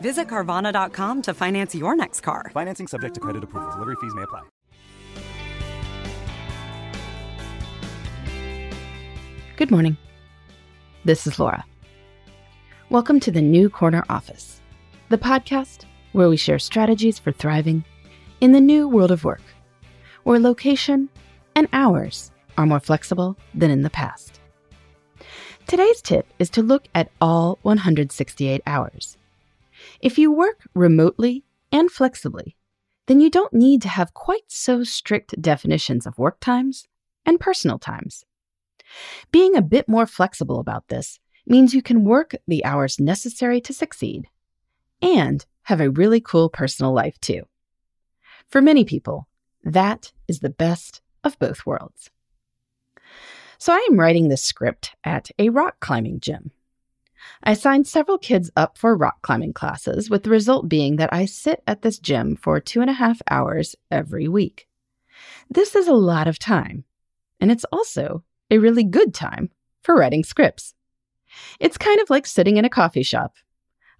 Visit Carvana.com to finance your next car. Financing subject to credit approval. Delivery fees may apply. Good morning. This is Laura. Welcome to the New Corner Office, the podcast where we share strategies for thriving in the new world of work, where location and hours are more flexible than in the past. Today's tip is to look at all 168 hours. If you work remotely and flexibly, then you don't need to have quite so strict definitions of work times and personal times. Being a bit more flexible about this means you can work the hours necessary to succeed and have a really cool personal life too. For many people, that is the best of both worlds. So I am writing this script at a rock climbing gym. I signed several kids up for rock climbing classes, with the result being that I sit at this gym for two and a half hours every week. This is a lot of time, and it's also a really good time for writing scripts. It's kind of like sitting in a coffee shop.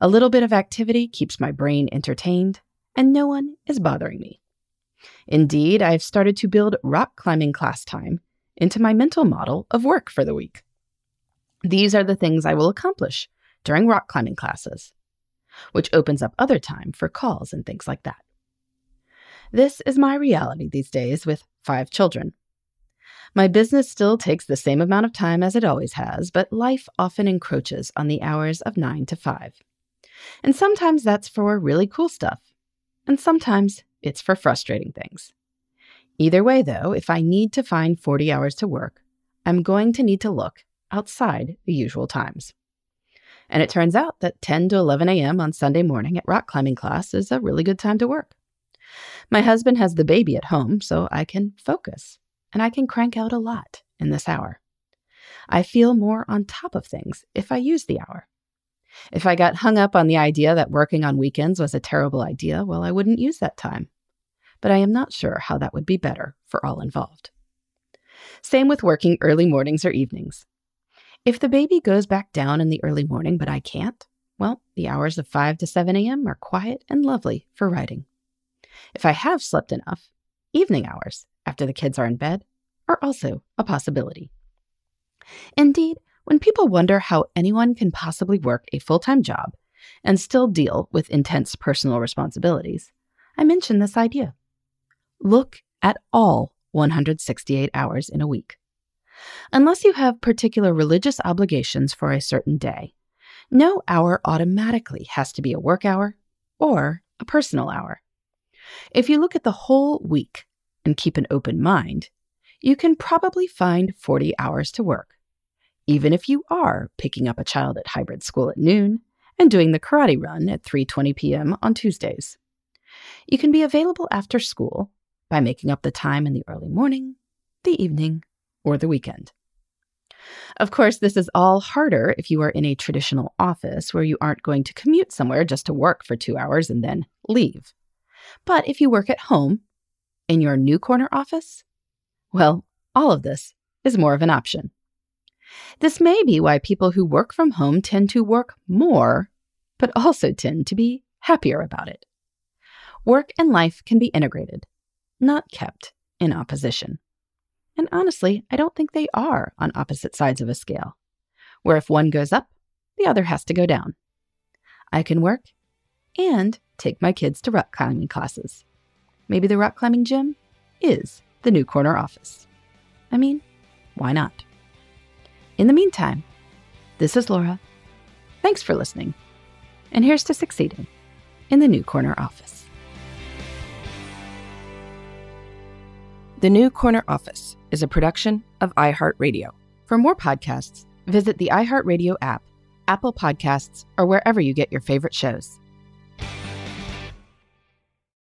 A little bit of activity keeps my brain entertained, and no one is bothering me. Indeed, I've started to build rock climbing class time into my mental model of work for the week. These are the things I will accomplish during rock climbing classes, which opens up other time for calls and things like that. This is my reality these days with five children. My business still takes the same amount of time as it always has, but life often encroaches on the hours of 9 to 5. And sometimes that's for really cool stuff, and sometimes it's for frustrating things. Either way, though, if I need to find 40 hours to work, I'm going to need to look outside the usual times. And it turns out that 10 to 11 a.m. on Sunday morning at rock climbing class is a really good time to work. My husband has the baby at home, so I can focus and I can crank out a lot in this hour. I feel more on top of things if I use the hour. If I got hung up on the idea that working on weekends was a terrible idea, well, I wouldn't use that time. But I am not sure how that would be better for all involved. Same with working early mornings or evenings. If the baby goes back down in the early morning, but I can't, well, the hours of 5 to 7 a.m. are quiet and lovely for writing. If I have slept enough, evening hours, after the kids are in bed, are also a possibility. Indeed, when people wonder how anyone can possibly work a full time job and still deal with intense personal responsibilities, I mention this idea. Look at all 168 hours in a week unless you have particular religious obligations for a certain day. No hour automatically has to be a work hour or a personal hour. If you look at the whole week and keep an open mind, you can probably find 40 hours to work, even if you are picking up a child at hybrid school at noon and doing the karate run at 3:20 p.m. on Tuesdays. You can be available after school by making up the time in the early morning, the evening, or the weekend. Of course, this is all harder if you are in a traditional office where you aren't going to commute somewhere just to work for two hours and then leave. But if you work at home in your new corner office? Well, all of this is more of an option. This may be why people who work from home tend to work more, but also tend to be happier about it. Work and life can be integrated, not kept in opposition. And honestly, I don't think they are on opposite sides of a scale, where if one goes up, the other has to go down. I can work and take my kids to rock climbing classes. Maybe the rock climbing gym is the new corner office. I mean, why not? In the meantime, this is Laura. Thanks for listening. And here's to succeeding in the new corner office. The New Corner Office is a production of iHeartRadio. For more podcasts, visit the iHeartRadio app, Apple Podcasts, or wherever you get your favorite shows.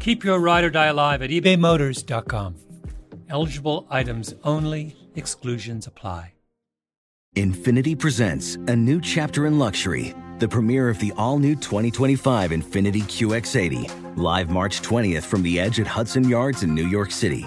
Keep your ride or die alive at ebaymotors.com. Eligible items only, exclusions apply. Infiniti presents a new chapter in luxury, the premiere of the all new 2025 Infiniti QX80, live March 20th from the edge at Hudson Yards in New York City